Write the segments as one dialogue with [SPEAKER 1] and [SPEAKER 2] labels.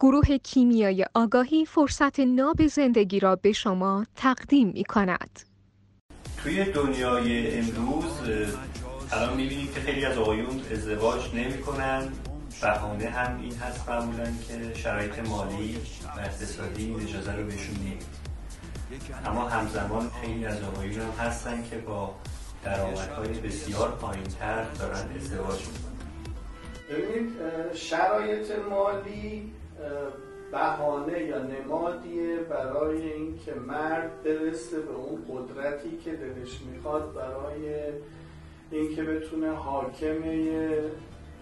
[SPEAKER 1] گروه کیمیای آگاهی فرصت ناب زندگی را به شما تقدیم می کند.
[SPEAKER 2] توی دنیای امروز الان می‌بینیم که خیلی از آقایون ازدواج نمی کنن بهانه هم این هست معمولا که شرایط مالی و اقتصادی اجازه رو بهشون نمیده اما همزمان خیلی از آقایون هم هستن که با درآمدهای بسیار پایینتر دارن ازدواج می‌کنن.
[SPEAKER 3] ببینید شرایط مالی بهانه یا نمادیه برای اینکه مرد برسه به اون قدرتی که دلش می‌خواد برای اینکه بتونه حاکم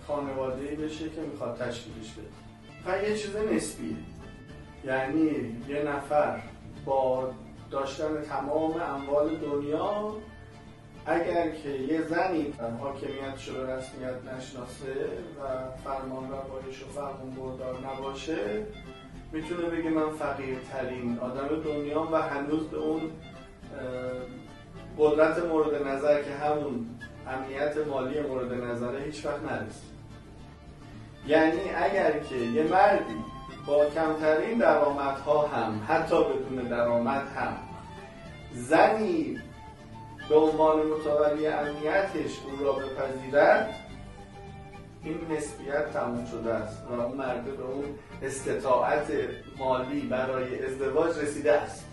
[SPEAKER 3] خانواده بشه که می‌خواد تشکیلش بده. و یه چیز نسبیه. یعنی یه نفر با داشتن تمام اموال دنیا اگر که یه زنی حاکمیتش رو رسمیت نشناسه و فرمان روایش و فرمان بردار نباشه می‌تونه بگه من فقیرترین آدم دنیا و هنوز به اون قدرت مورد نظر که همون امنیت مالی مورد نظره هیچ وقت نرسید. یعنی اگر که یه مردی با کمترین درآمدها هم حتی بدون درآمد هم زنی به عنوان متولی امنیتش او را بپذیرد این نسبیت تموم شده است و اون مرد به اون استطاعت مالی برای ازدواج رسیده است.